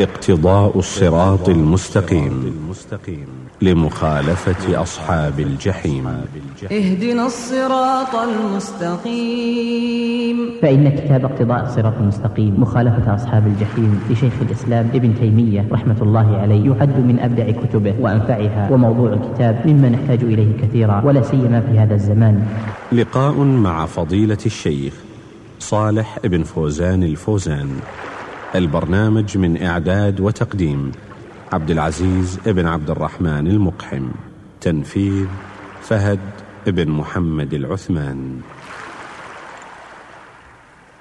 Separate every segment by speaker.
Speaker 1: اقتضاء الصراط المستقيم لمخالفة أصحاب الجحيم.
Speaker 2: اهدنا الصراط المستقيم.
Speaker 3: فإن كتاب اقتضاء الصراط المستقيم مخالفة أصحاب الجحيم لشيخ الإسلام ابن تيمية رحمة الله عليه يعد من أبدع كتبه وأنفعها وموضوع الكتاب مما نحتاج إليه كثيرا ولا سيما في هذا الزمان.
Speaker 1: لقاء مع فضيلة الشيخ صالح بن فوزان الفوزان. البرنامج من إعداد وتقديم عبد العزيز بن عبد الرحمن المقحم. تنفيذ فهد بن محمد العثمان.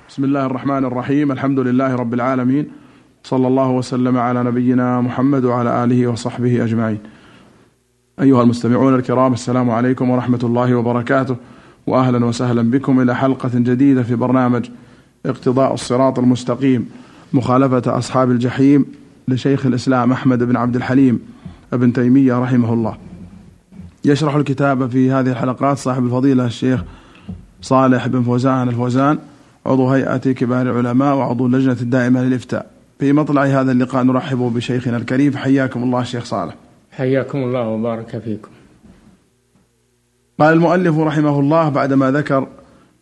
Speaker 4: بسم الله الرحمن الرحيم. الحمد لله رب العالمين. صلى الله وسلم على نبينا محمد وعلى آله وصحبه أجمعين. أيها المستمعون الكرام السلام عليكم ورحمة الله وبركاته. وأهلا وسهلا بكم إلى حلقة جديدة في برنامج اقتضاء الصراط المستقيم. مخالفة أصحاب الجحيم لشيخ الإسلام أحمد بن عبد الحليم ابن تيمية رحمه الله. يشرح الكتاب في هذه الحلقات صاحب الفضيلة الشيخ صالح بن فوزان الفوزان عضو هيئة كبار العلماء وعضو اللجنة الدائمة للإفتاء. في مطلع هذا اللقاء نرحب بشيخنا الكريم حياكم الله الشيخ صالح.
Speaker 5: حياكم الله وبارك فيكم.
Speaker 4: قال المؤلف رحمه الله بعدما ذكر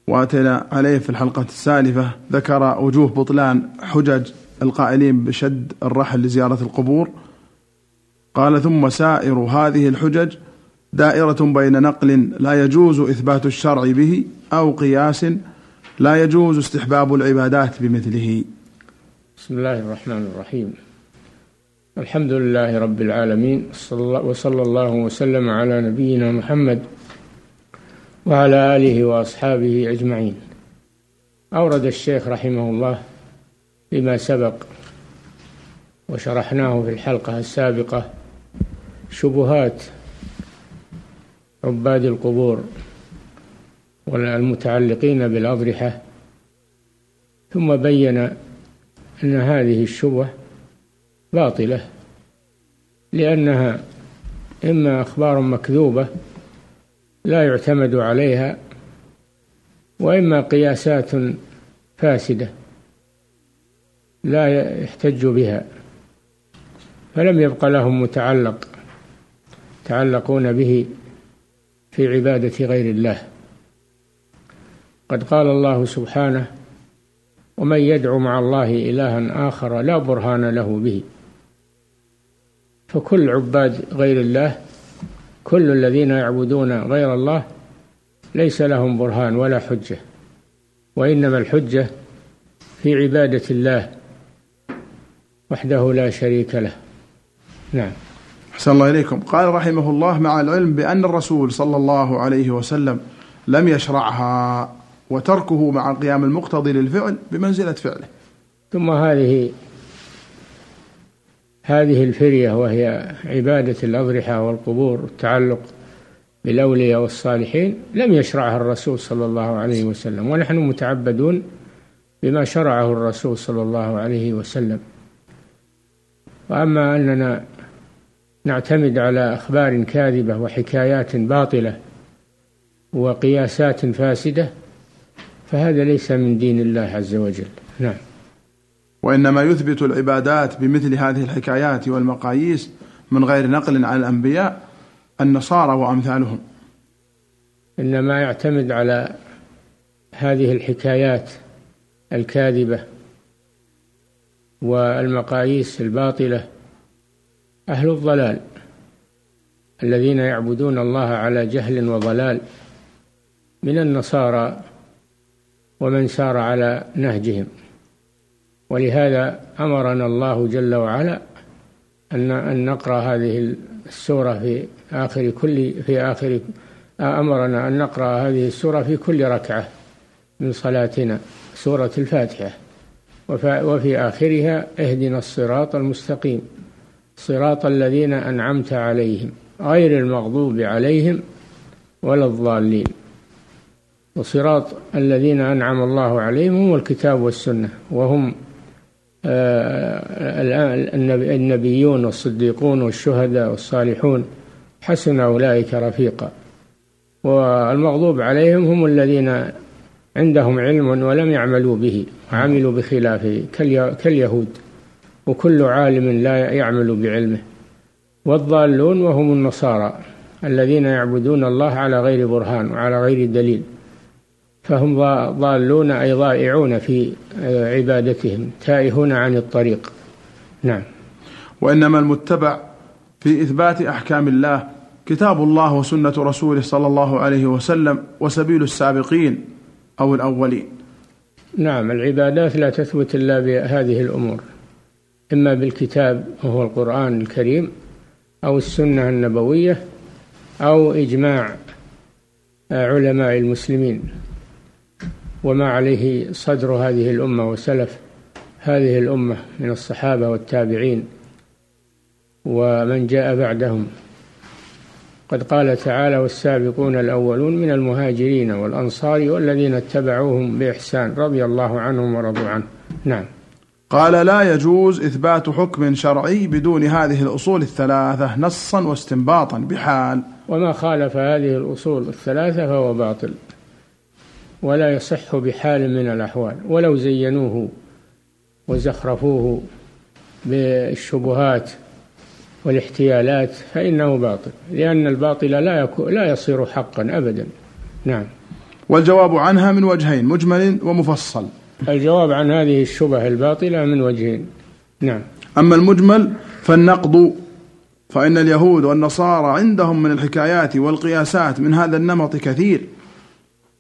Speaker 4: وأتينا عليه في الحلقة السالفة. ذكر وجوه بطلان حجج القائلين بشد الرحل لزيارة القبور. قال ثم سائر هذه الحجج دائرة بين نقل لا يجوز إثبات الشرع به أو قياس لا يجوز استحباب العبادات بمثله.
Speaker 5: بسم الله الرحمن الرحيم. الحمد لله رب العالمين وصلى الله وسلم على نبينا محمد وعلى آله وأصحابه أجمعين. أورد الشيخ رحمه الله فيما سبق وشرحناه في الحلقة السابقة شبهات عباد القبور والمتعلقين بالأضرحة ثم بين أن هذه الشبهة باطلة لأنها إما أخبار مكذوبة لا يعتمد عليها وإما قياسات فاسدة لا يحتج بها فلم يبق لهم متعلق يتعلقون به في عبادة غير الله. قد قال الله سبحانه ومن يدعو مع الله إلها آخر لا برهان له به. فكل عباد غير الله كل الذين يعبدون غير الله ليس لهم برهان ولا حجة وإنما الحجة في عبادة الله وحده لا شريك له. نعم.
Speaker 4: أحسن الله إليكم. قال رحمه الله مع العلم بأن الرسول صلى الله عليه وسلم لم يشرعها وتركه مع القيام المقتضي للفعل بمنزلة فعله.
Speaker 5: ثم هذه هذه الفرية وهي عبادة الأضرحة والقبور والتعلق بالأولياء والصالحين لم يشرعها الرسول صلى الله عليه وسلم ونحن متعبدون بما شرعه الرسول صلى الله عليه وسلم. وأما أننا نعتمد على أخبار كاذبة وحكايات باطلة وقياسات فاسدة فهذا ليس من دين الله عز وجل. نعم.
Speaker 4: وإنما يثبت العبادات بمثل هذه الحكايات والمقاييس من غير نقل عن الأنبياء النصارى وأمثالهم.
Speaker 5: إنما يعتمد على هذه الحكايات الكاذبة والمقاييس الباطلة أهل الضلال الذين يعبدون الله على جهل وضلال من النصارى ومن سار على نهجهم. ولهذا أمرنا الله جل وعلا أن أن نقرأ هذه السورة في آخر كل في آخر أمرنا أن نقرأ هذه السورة في كل ركعة من صلاتنا سورة الفاتحة. وفي آخرها اهدنا الصراط المستقيم صراط الذين أنعمت عليهم غير المغضوب عليهم ولا الضالين. وصراط الذين أنعم الله عليهم هم الكتاب والسنة وهم النبيون والصديقون والشهداء والصالحون حسن أولئك رفيقا. والمغضوب عليهم هم الذين عندهم علم ولم يعملوا به وعملوا بخلافه كاليهود. وكل عالم لا يعمل بعلمه. والضالون وهم النصارى الذين يعبدون الله على غير برهان وعلى غير دليل. فهم ضالون أي ضائعون في عبادتهم تائهون عن الطريق. نعم.
Speaker 4: وإنما المتبع في إثبات أحكام الله كتاب الله وسنة رسوله صلى الله عليه وسلم وسبيل السابقين أو الأولين.
Speaker 5: نعم العبادات لا تثبت إلا بهذه الأمور إما بالكتاب وهو القرآن الكريم أو السنة النبوية أو إجماع علماء المسلمين. وما عليه صدر هذه الأمة وسلف. هذه الأمة من الصحابة والتابعين. ومن جاء بعدهم. قد قال تعالى والسابقون الأولون من المهاجرين والأنصار والذين اتبعوهم بإحسان رضي الله عنهم ورضوا عنه. نعم.
Speaker 4: قال لا يجوز إثبات حكم شرعي بدون هذه الأصول الثلاثة نصا واستنباطا بحال.
Speaker 5: وما خالف هذه الأصول الثلاثة فهو باطل. ولا يصح بحال من الأحوال. ولو زينوه وزخرفوه بالشبهات والاحتيالات فإنه باطل لأن الباطل لا يكون لا يصير حقا أبدا. نعم.
Speaker 4: والجواب عنها من وجهين مجمل ومفصل.
Speaker 5: الجواب عن هذه الشبه الباطلة من وجهين. نعم.
Speaker 4: أما المجمل فالنقض فإن اليهود والنصارى عندهم من الحكايات والقياسات من هذا النمط كثير.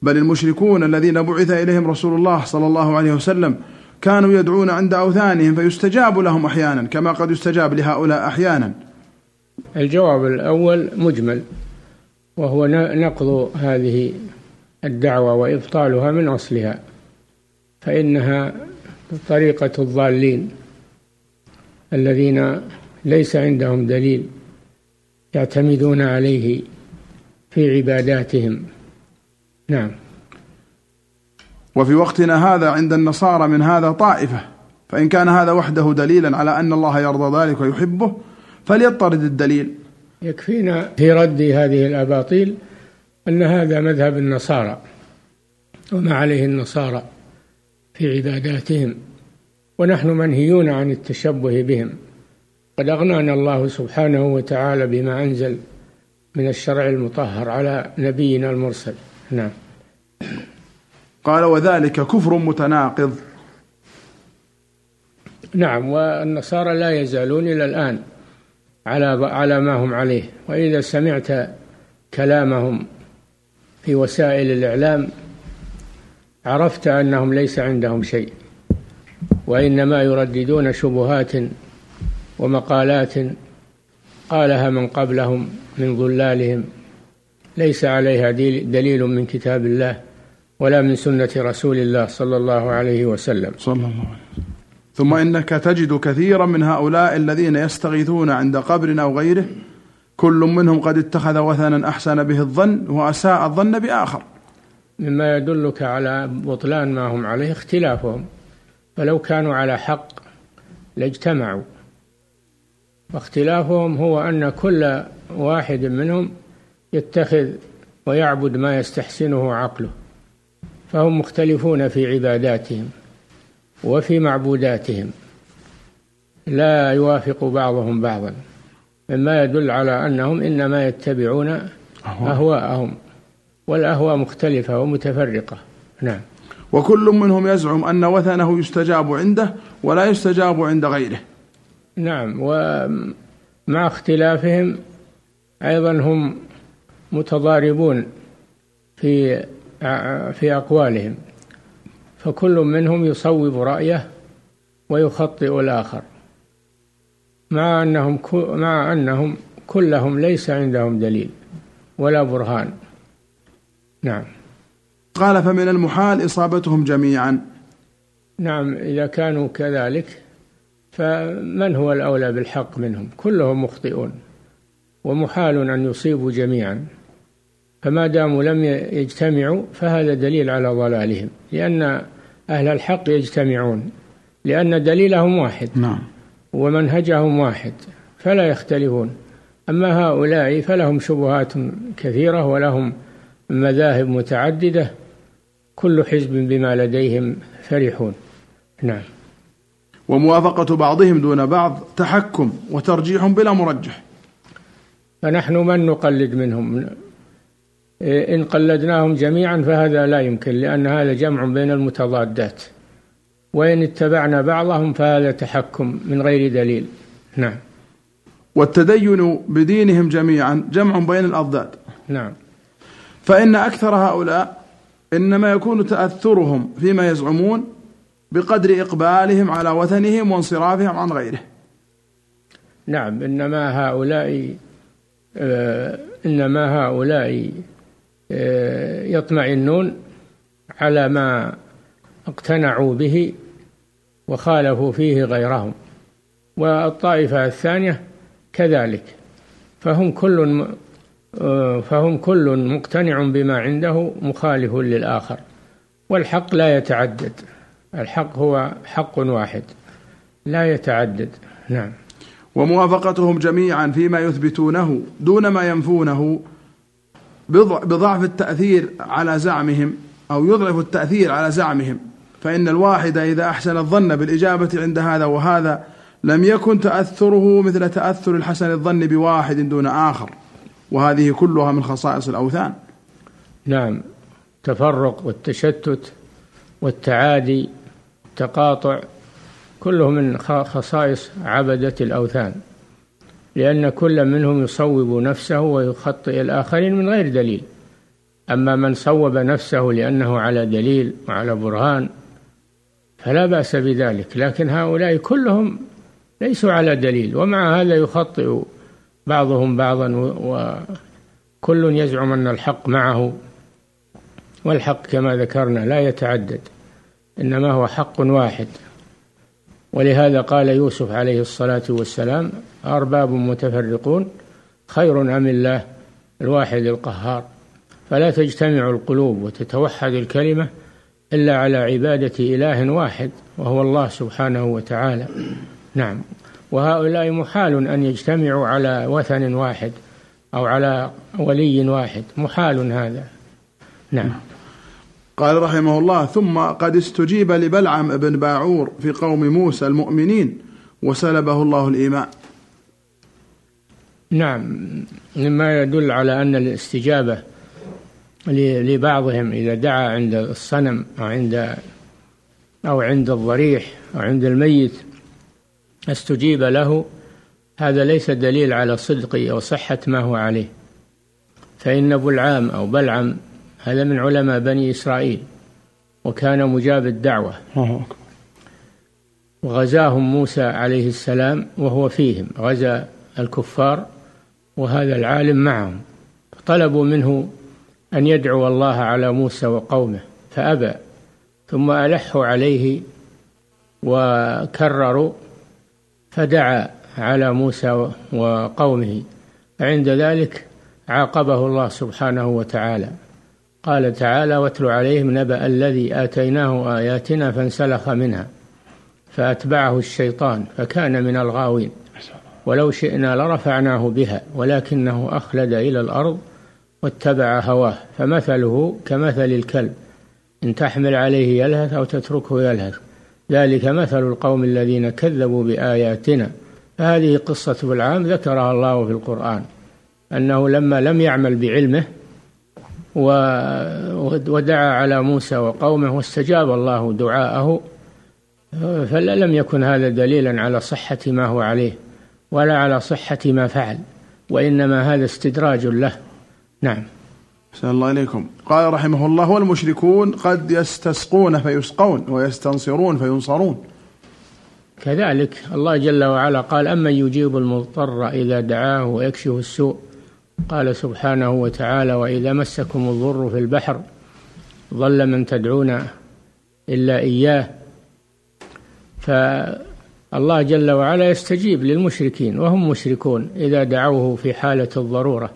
Speaker 4: بل المشركون الذين بعث إليهم رسول الله صلى الله عليه وسلم كانوا يدعون عند أوثانهم فيستجاب لهم أحيانا كما قد يستجاب لهؤلاء أحيانا.
Speaker 5: الجواب الأول مجمل وهو نقض هذه الدعوة وإبطالها من أصلها فإنها طريقة الضالين الذين ليس عندهم دليل يعتمدون عليه في عباداتهم. نعم.
Speaker 4: وفي وقتنا هذا عند النصارى من هذا طائفة فإن كان هذا وحده دليلا على أن الله يرضى ذلك ويحبه فليطرد الدليل.
Speaker 5: يكفينا في رد هذه الأباطيل أن هذا مذهب النصارى وما عليه النصارى في عباداتهم ونحن منهيون عن التشبه بهم. قد أغنانا الله سبحانه وتعالى بما أنزل من الشرع المطهر على نبينا المرسل. نعم.
Speaker 4: قال وذلك كفر متناقض.
Speaker 5: نعم والنصارى لا يزالون إلى الآن على على ما هم عليه. وإذا سمعت كلامهم في وسائل الإعلام عرفت أنهم ليس عندهم شيء وإنما يرددون شبهات ومقالات قالها من قبلهم من ضلالهم ليس عليها دليل من كتاب الله ولا من سنة رسول الله صلى الله عليه وسلم.
Speaker 4: صلى الله عليه وسلم. ثم إنك تجد كثيرا من هؤلاء الذين يستغيثون عند قبر أو غيره. كل منهم قد اتخذ وثنا أحسن به الظن وأساء الظن بآخر.
Speaker 5: مما يدلك على بطلان ما هم عليه اختلافهم. فلو كانوا على حق لاجتمعوا. واختلافهم هو أن كل واحد منهم يتخذ ويعبد ما يستحسنه عقله فهم مختلفون في عباداتهم وفي معبوداتهم. لا يوافق بعضهم بعضا. مما يدل على أنهم إنما يتبعون أهواءهم. والأهواء مختلفة ومتفرقة. نعم.
Speaker 4: وكل منهم يزعم أن وثنه يستجاب عنده ولا يستجاب عند غيره.
Speaker 5: نعم ومع اختلافهم أيضا هم متضاربون في في أقوالهم فكل منهم يصوب رأيه ويخطئ الآخر مع أنهم مع أنهم كلهم ليس عندهم دليل ولا برهان. نعم.
Speaker 4: قال فمن المحال إصابتهم جميعا.
Speaker 5: نعم إذا كانوا كذلك فمن هو الأولى بالحق منهم؟ كلهم مخطئون. ومحال أن يصيبوا جميعا. فما داموا لم يجتمعوا فهذا دليل على ضلالهم. لأن أهل الحق يجتمعون. لأن دليلهم واحد.
Speaker 4: نعم.
Speaker 5: ومنهجهم واحد. فلا يختلفون. أما هؤلاء فلهم شبهات كثيرة ولهم مذاهب متعددة. كل حزب بما لديهم فرحون. نعم.
Speaker 4: وموافقة بعضهم دون بعض تحكم وترجيح بلا مرجح.
Speaker 5: فنحن من نقلد منهم؟ إن قلدناهم جميعا فهذا لا يمكن لأن هذا جمع بين المتضادات. وإن اتبعنا بعضهم فهذا تحكم من غير دليل. نعم.
Speaker 4: والتدين بدينهم جميعا جمع بين الأضداد.
Speaker 5: نعم.
Speaker 4: فإن أكثر هؤلاء إنما يكون تأثرهم فيما يزعمون بقدر إقبالهم على وثنهم وانصرافهم عن غيره.
Speaker 5: نعم إنما هؤلاء إنما هؤلاء آه يطمئنون على ما اقتنعوا به وخالفوا فيه غيرهم. والطائفة الثانية كذلك. فهم كل آه، فهم كل مقتنع بما عنده مخالف للآخر. والحق لا يتعدد. الحق هو حق واحد. لا يتعدد. نعم.
Speaker 4: وموافقتهم جميعا فيما يثبتونه دون ما ينفونه بضعف التأثير على زعمهم أو يضعف التأثير على زعمهم. فإن الواحد إذا أحسن الظن بالإجابة عند هذا وهذا لم يكن تأثره مثل تأثر الحسن الظن بواحد دون آخر. وهذه كلها من خصائص الأوثان.
Speaker 5: نعم. التفرق والتشتت والتعادي التقاطع كله من خصائص عبدة الأوثان لأن كل منهم يصوب نفسه ويخطئ الآخرين من غير دليل. أما من صوب نفسه لأنه على دليل وعلى برهان فلا بأس بذلك. لكن هؤلاء كلهم ليسوا على دليل ومع هذا يخطئ بعضهم بعضا وكل يزعم أن الحق معه والحق كما ذكرنا لا يتعدد إنما هو حق واحد. ولهذا قال يوسف عليه الصلاة والسلام أرباب متفرقون خير أم الله الواحد القهار؟ فلا تجتمع القلوب وتتوحد الكلمة إلا على عبادة إله واحد وهو الله سبحانه وتعالى. نعم. وهؤلاء محال أن يجتمعوا على وثن واحد أو على ولي واحد. محال هذا. نعم.
Speaker 4: قال رحمه الله ثم قد استجيب لبلعم بن باعور في قوم موسى المؤمنين وسلبه الله الإيمان.
Speaker 5: نعم مما يدل على أن الاستجابة لبعضهم إذا دعا عند الصنم أو عند أو عند الضريح أو عند الميت استجيب له هذا ليس دليل على صدق أو صحة ما هو عليه. فإن بلعام أو بلعم هذا من علماء بني إسرائيل وكان مجاب الدعوة. وغزاهم موسى عليه السلام وهو فيهم غزا الكفار وهذا العالم معهم. طلبوا منه أن يدعو الله على موسى وقومه فأبى ثم ألحوا عليه وكرروا فدعا على موسى وقومه. عند ذلك عاقبه الله سبحانه وتعالى. قال تعالى واتل عليهم نبأ الذي آتيناه آياتنا فانسلخ منها فأتبعه الشيطان فكان من الغاوين. ولو شئنا لرفعناه بها ولكنه أخلد إلى الأرض واتبع هواه. فمثله كمثل الكلب إن تحمل عليه يلهث أو تتركه يلهث. ذلك مثل القوم الذين كذبوا بآياتنا. فهذه قصة بالعام ذكرها الله في القرآن أنه لما لم يعمل بعلمه ودعا على موسى وقومه واستجاب الله دعاءه فلا لم يكن هذا دليلا على صحة ما هو عليه ولا على صحة ما فعل وإنما هذا استدراج له. نعم.
Speaker 4: أحسن الله إليكم. قال رحمه الله والمشركون قد يستسقون فيسقون ويستنصرون فينصرون.
Speaker 5: كذلك الله جل وعلا قال أمن يجيب المضطر إذا دعاه ويكشف السوء قال سبحانه وتعالى وإذا مسكم الضر في البحر ضل من تدعون إلا إياه. فالله جل وعلا يستجيب للمشركين وهم مشركون إذا دعوه في حالة الضرورة.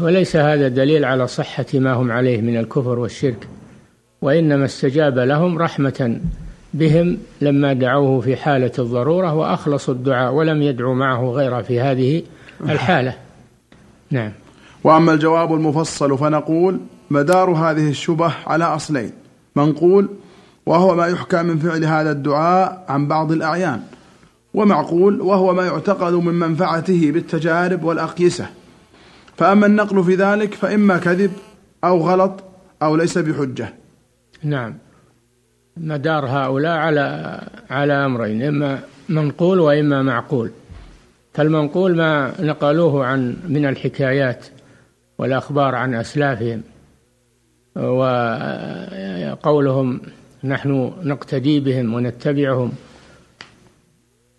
Speaker 5: وليس هذا دليل على صحة ما هم عليه من الكفر والشرك وإنما استجاب لهم رحمة بهم لما دعوه في حالة الضرورة وأخلصوا الدعاء ولم يدعوا معه غيره في هذه الحالة. نعم.
Speaker 4: وأما الجواب المفصل فنقول مدار هذه الشبه على أصلين. منقول وهو ما يحكى من فعل هذا الدعاء عن بعض الأعيان. ومعقول وهو ما يعتقد من منفعته بالتجارب والأقيسة. فأما النقل في ذلك فإما كذب أو غلط أو ليس بحجة.
Speaker 5: نعم. مدار هؤلاء على على أمرين إما منقول وإما معقول. فالمنقول ما نقلوه عن من الحكايات والأخبار عن أسلافهم وقولهم نحن نقتدي بهم ونتبعهم.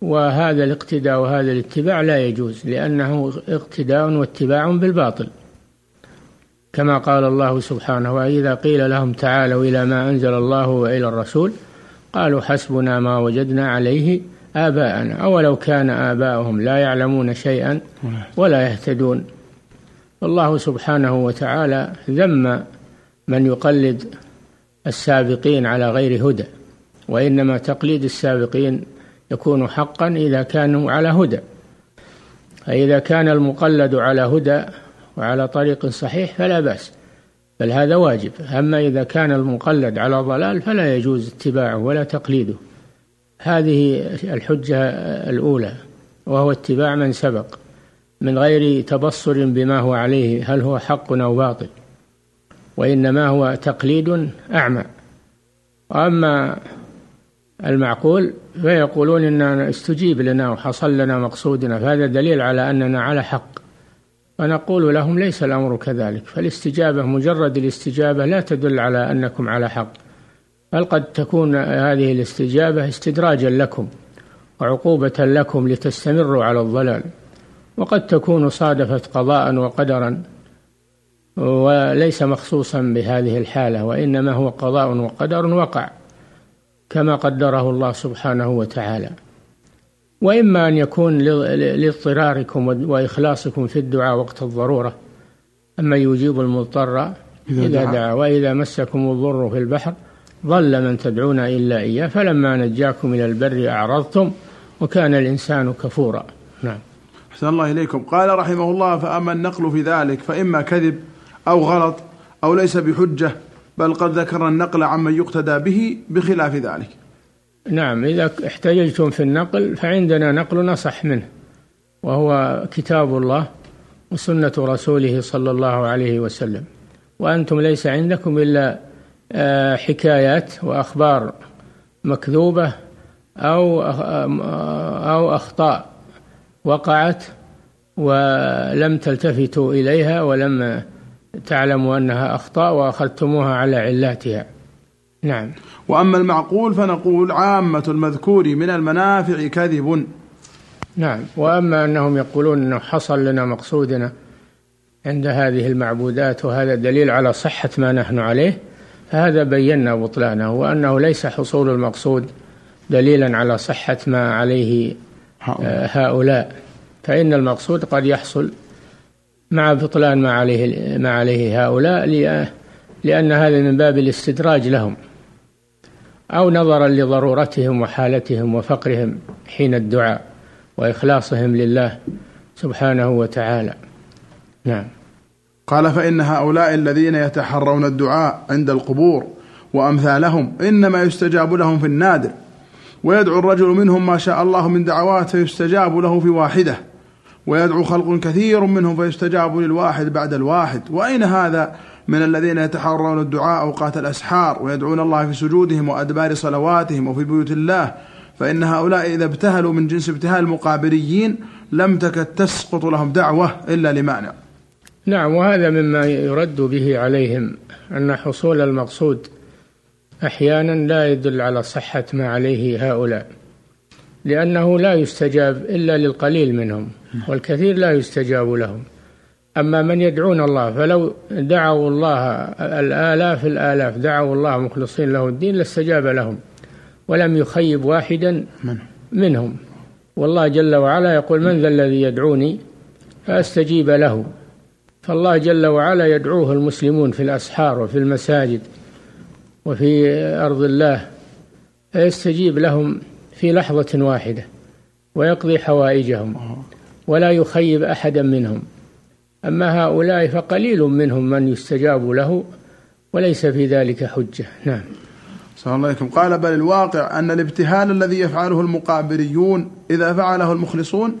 Speaker 5: وهذا الاقتداء وهذا الاتباع لا يجوز لأنه اقتداء واتباع بالباطل. كما قال الله سبحانه وإذا قيل لهم تعالوا إلى ما أنزل الله وإلى الرسول قالوا حسبنا ما وجدنا عليه آباءنا. أولو كان آباؤهم لا يعلمون شيئا ولا يهتدون. الله سبحانه وتعالى ذم من يقلد السابقين على غير هدى وإنما تقليد السابقين يكون حقا إذا كانوا على هدى. فإذا كان المقلد على هدى وعلى طريق صحيح فلا بأس بل هذا واجب. أما إذا كان المقلد على ضلال فلا يجوز اتباعه ولا تقليده. هذه الحجة الأولى وهو اتباع من سبق من غير تبصر بما هو عليه هل هو حق أو باطل وإنما هو تقليد أعمى. وأما المعقول فيقولون إننا استجيب لنا وحصل لنا مقصودنا فهذا دليل على أننا على حق. فنقول لهم ليس الأمر كذلك فالاستجابة مجرد الاستجابة لا تدل على أنكم على حق. بل قد تكون هذه الاستجابة استدراجا لكم وعقوبة لكم لتستمروا على الضلال. وقد تكون صادفت قضاء وقدرا وليس مخصوصا بهذه الحالة وإنما هو قضاء وقدر وقع كما قدره الله سبحانه وتعالى. وإما أن يكون لاضطراركم وإخلاصكم في الدعاء وقت الضرورة أما يجيب المضطر إذا, دعا وإذا مسكم الضر في البحر ضل من تدعون إلا إياه فلما نجاكم إلى البر أعرضتم وكان الإنسان كفورا. نعم.
Speaker 4: أحسن الله إليكم. قال رحمه الله فأما النقل في ذلك فإما كذب أو غلط أو ليس بحجة بل قد ذكر النقل عمن يقتدى به بخلاف ذلك.
Speaker 5: نعم إذا احتججتم في النقل فعندنا نقل صح منه وهو كتاب الله وسنة رسوله صلى الله عليه وسلم. وأنتم ليس عندكم إلا حكايات وأخبار مكذوبة أو أو أخطاء وقعت ولم تلتفتوا إليها ولم تعلموا أنها أخطاء وأخذتموها على علاتها. نعم.
Speaker 4: وأما المعقول فنقول عامة المذكور من المنافع كذب.
Speaker 5: نعم. وأما أنهم يقولون أنه حصل لنا مقصودنا عند هذه المعبودات وهذا دليل على صحة ما نحن عليه فهذا بينا بطلانه وأنه ليس حصول المقصود دليلا على صحة ما عليه هؤلاء. فإن المقصود قد يحصل مع بطلان ما عليه ما عليه هؤلاء لأن هذا من باب الاستدراج لهم. أو نظرا لضرورتهم وحالتهم وفقرهم حين الدعاء وإخلاصهم لله سبحانه وتعالى. نعم.
Speaker 4: قال فإن هؤلاء الذين يتحرون الدعاء عند القبور وأمثالهم إنما يستجاب لهم في النادر ويدعو الرجل منهم ما شاء الله من دعوات فيستجاب له في واحدة ويدعو خلق كثير منهم فيستجاب للواحد بعد الواحد وأين هذا من الذين يتحرون الدعاء أوقات الأسحار ويدعون الله في سجودهم وأدبار صلواتهم وفي بيوت الله؟ فإن هؤلاء إذا ابتهلوا من جنس ابتهال المقابريين لم تكد تسقط لهم دعوة إلا لمعنى.
Speaker 5: نعم وهذا مما يرد به عليهم أن حصول المقصود أحيانا لا يدل على صحة ما عليه هؤلاء لأنه لا يستجاب إلا للقليل منهم والكثير لا يستجاب لهم. أما من يدعون الله فلو دعوا الله الآلاف الآلاف دعوا الله مخلصين له الدين لاستجاب لهم ولم يخيب واحدا منهم. والله جل وعلا يقول من ذا الذي يدعوني فأستجيب له. فالله جل وعلا يدعوه المسلمون في الأسحار وفي المساجد وفي أرض الله فيستجيب لهم في لحظة واحدة ويقضي حوائجهم ولا يخيب أحدا منهم. أما هؤلاء فقليل منهم من يستجاب له وليس في ذلك حجة. نعم.
Speaker 4: صلى الله عليكم. قال بل الواقع أن الابتهال الذي يفعله المقابريون إذا فعله المخلصون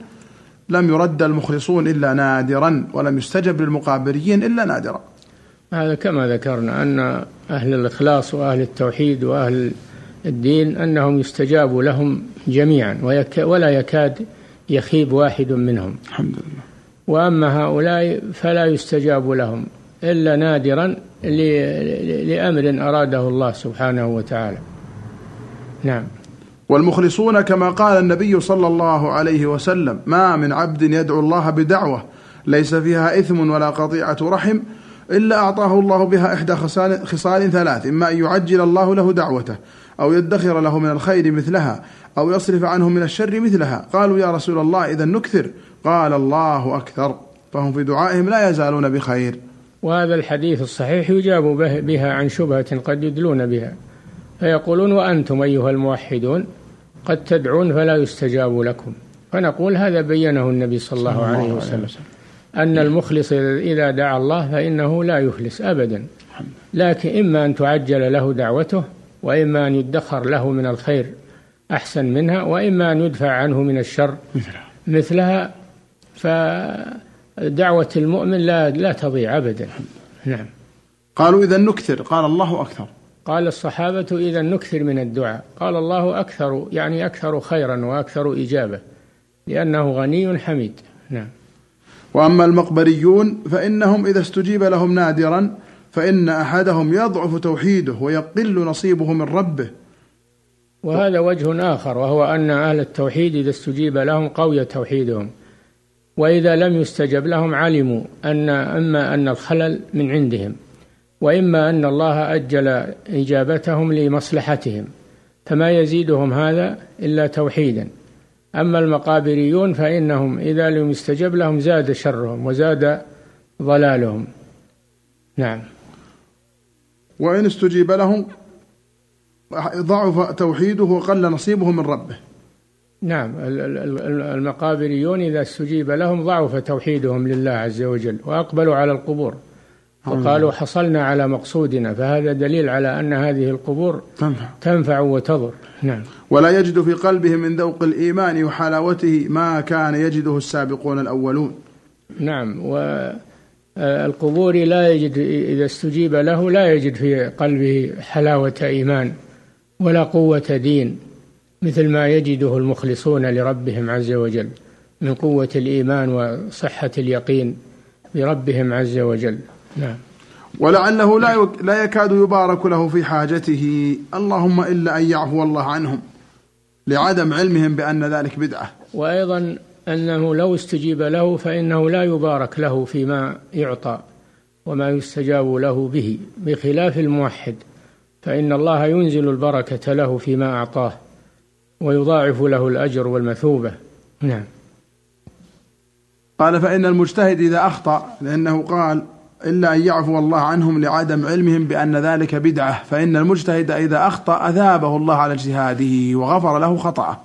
Speaker 4: لم يرد المخلصون إلا نادرا ولم يستجب للمقابريين إلا نادرا.
Speaker 5: هذا كما ذكرنا أن أهل الإخلاص وأهل التوحيد وأهل الدين أنهم يستجاب لهم جميعا ولا يكاد يخيب واحد منهم.
Speaker 4: الحمد لله.
Speaker 5: وأما هؤلاء فلا يستجاب لهم إلا نادرا لأمر أراده الله سبحانه وتعالى. نعم.
Speaker 4: والمخلصون كما قال النبي صلى الله عليه وسلم ما من عبد يدعو الله بدعوة ليس فيها إثم ولا قطيعة رحم إلا أعطاه الله بها إحدى خصال, خصال ثلاث إما أن يعجل الله له دعوته أو يدخر له من الخير مثلها أو يصرف عنه من الشر مثلها. قالوا يا رسول الله إذا نكثر. قال الله أكثر. فهم في دعائهم لا يزالون بخير.
Speaker 5: وهذا الحديث الصحيح يجاب بها عن شبهة قد يدلون بها. فيقولون وأنتم أيها الموحدون قد تدعون فلا يستجاب لكم. فنقول هذا بينه النبي صلى الله عليه وسلم. أن المخلص إذا دعا الله فإنه لا يفلس أبدا. لكن إما أن تعجل له دعوته وإما أن يدخر له من الخير أحسن منها وإما أن يدفع عنه من الشر مثلها. فدعوة المؤمن لا لا تضيع أبدا. نعم.
Speaker 4: قالوا إذا نكثر قال الله أكثر.
Speaker 5: قال الصحابة إذا نكثر من الدعاء. قال الله أكثر يعني أكثر خيرا وأكثر إجابة لأنه غني حميد. نعم.
Speaker 4: وأما المقبريون فإنهم إذا استجيب لهم نادرا فإن أحدهم يضعف توحيده ويقل نصيبه من ربه.
Speaker 5: وهذا وجه آخر وهو أن أهل التوحيد إذا استجيب لهم قوي توحيدهم. وإذا لم يستجب لهم علموا أن إما أن الخلل من عندهم. وإما أن الله أجل إجابتهم لمصلحتهم فما يزيدهم هذا إلا توحيدا. أما المقابريون فإنهم إذا لم يستجب لهم زاد شرهم وزاد ضلالهم. نعم.
Speaker 4: وإن استجيب لهم ضعف توحيده وقل نصيبه من ربه.
Speaker 5: نعم. المقابريون إذا استجيب لهم ضعف توحيدهم لله عز وجل وأقبلوا على القبور. وقالوا حصلنا على مقصودنا فهذا دليل على أن هذه القبور تنفع, تنفع وتضر. نعم.
Speaker 4: ولا يجد في قلبه من ذوق الإيمان وحلاوته ما كان يجده السابقون الأولون.
Speaker 5: نعم والقبور لا يجد إذا استجيب له لا يجد في قلبه حلاوة إيمان ولا قوة دين مثل ما يجده المخلصون لربهم عز وجل من قوة الإيمان وصحة اليقين بربهم عز وجل. نعم
Speaker 4: ولعله لا لا يكاد يبارك له في حاجته اللهم إلا أن يعفو الله عنهم لعدم علمهم بأن ذلك بدعة.
Speaker 5: وأيضا أنه لو استجيب له فإنه لا يبارك له فيما يعطى وما يستجاب له به بخلاف الموحد فإن الله ينزل البركة له فيما أعطاه ويضاعف له الأجر والمثوبة. نعم.
Speaker 4: قال فإن المجتهد إذا أخطأ لأنه قال إلا أن يعفو الله عنهم لعدم علمهم بأن ذلك بدعة فإن المجتهد إذا أخطأ أثابه الله على اجتهاده وغفر له خطأه.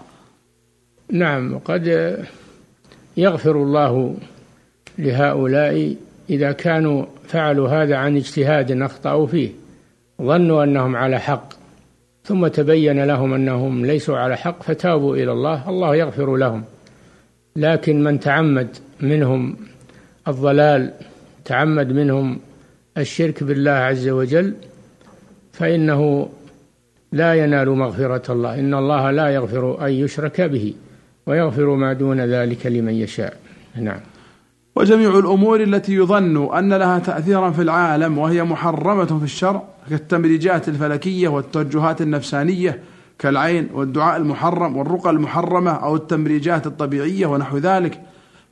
Speaker 5: نعم قد يغفر الله لهؤلاء إذا كانوا فعلوا هذا عن اجتهاد أخطأوا فيه ظنوا أنهم على حق ثم تبين لهم أنهم ليسوا على حق فتابوا إلى الله الله يغفر لهم. لكن من تعمد منهم الضلال تعمد منهم الشرك بالله عز وجل فإنه لا ينال مغفرة الله. إن الله لا يغفر أن يشرك به ويغفر ما دون ذلك لمن يشاء. نعم.
Speaker 4: وجميع الأمور التي يظن أن لها تأثيرا في العالم وهي محرمة في الشرع كالتمريجات الفلكية والتوجهات النفسانية كالعين والدعاء المحرم والرقى المحرمة أو التمريجات الطبيعية ونحو ذلك.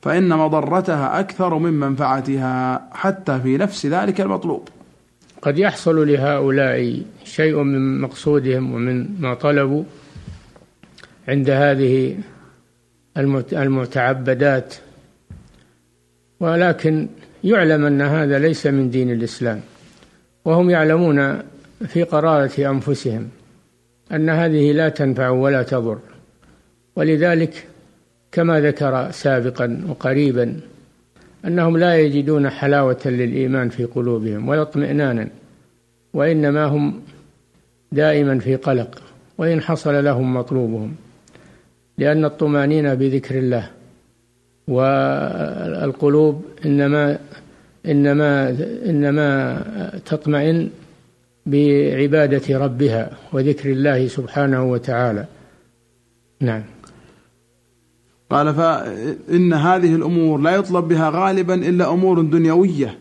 Speaker 4: فإن مضرتها أكثر من منفعتها حتى في نفس ذلك المطلوب.
Speaker 5: قد يحصل لهؤلاء شيء من مقصودهم ومن ما طلبوا عند هذه المتعبدات ولكن يعلم أن هذا ليس من دين الإسلام وهم يعلمون في قرارة أنفسهم أن هذه لا تنفع ولا تضر ولذلك كما ذكر سابقا وقريبا أنهم لا يجدون حلاوة للإيمان في قلوبهم ولا اطمئنانا وإنما هم دائما في قلق وإن حصل لهم مطلوبهم لأن الطمأنينة بذكر الله والقلوب إنما إنما إنما تطمئن بعبادة ربها وذكر الله سبحانه وتعالى. نعم.
Speaker 4: قال فإن هذه الأمور لا يطلب بها غالبا إلا أمور دنيوية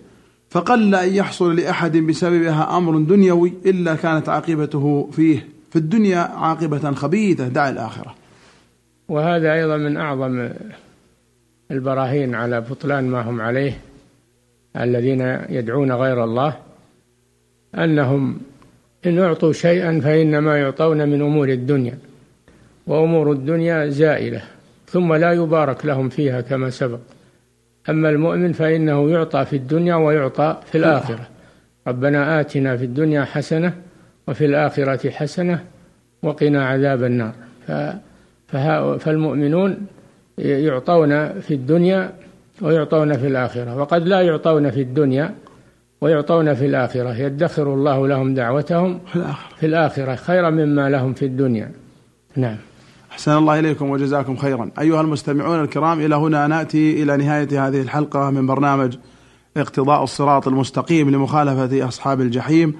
Speaker 4: فقل أن يحصل لأحد بسببها أمر دنيوي إلا كانت عاقبته فيه. في الدنيا عاقبة خبيثة دع الآخرة.
Speaker 5: وهذا أيضا من أعظم البراهين على بطلان ما هم عليه الذين يدعون غير الله أنهم إن أعطوا شيئا فإنما يعطون من أمور الدنيا وأمور الدنيا زائلة. ثم لا يبارك لهم فيها كما سبق. أما المؤمن فإنه يعطى في الدنيا ويعطى في الآخرة. ربنا آتنا في الدنيا حسنة وفي الآخرة حسنة وقنا عذاب النار. فالمؤمنون يعطون في الدنيا ويعطون في الآخرة. وقد لا يعطون في الدنيا ويعطون في الآخرة. يدخر الله لهم دعوتهم في الآخرة. خيرا مما لهم في الدنيا. نعم.
Speaker 4: أحسن الله إليكم وجزاكم خيرا. أيها المستمعون الكرام إلى هنا نأتي إلى نهاية هذه الحلقة من برنامج اقتضاء الصراط المستقيم لمخالفة أصحاب الجحيم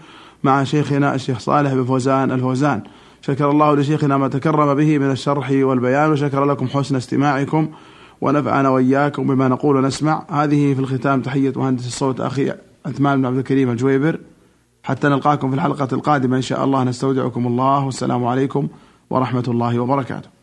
Speaker 4: مع شيخنا الشيخ صالح بن فوزان الفوزان. شكر الله لشيخنا ما تكرم به من الشرح والبيان وشكر لكم حسن استماعكم ونفعنا وإياكم بما نقول ونسمع. هذه في الختام تحية مهندس الصوت أخي عثمان بن عبد الكريم الجويبر. حتى نلقاكم في الحلقة القادمة إن شاء الله. نستودعكم الله. والسلام عليكم ورحمة الله وبركاته.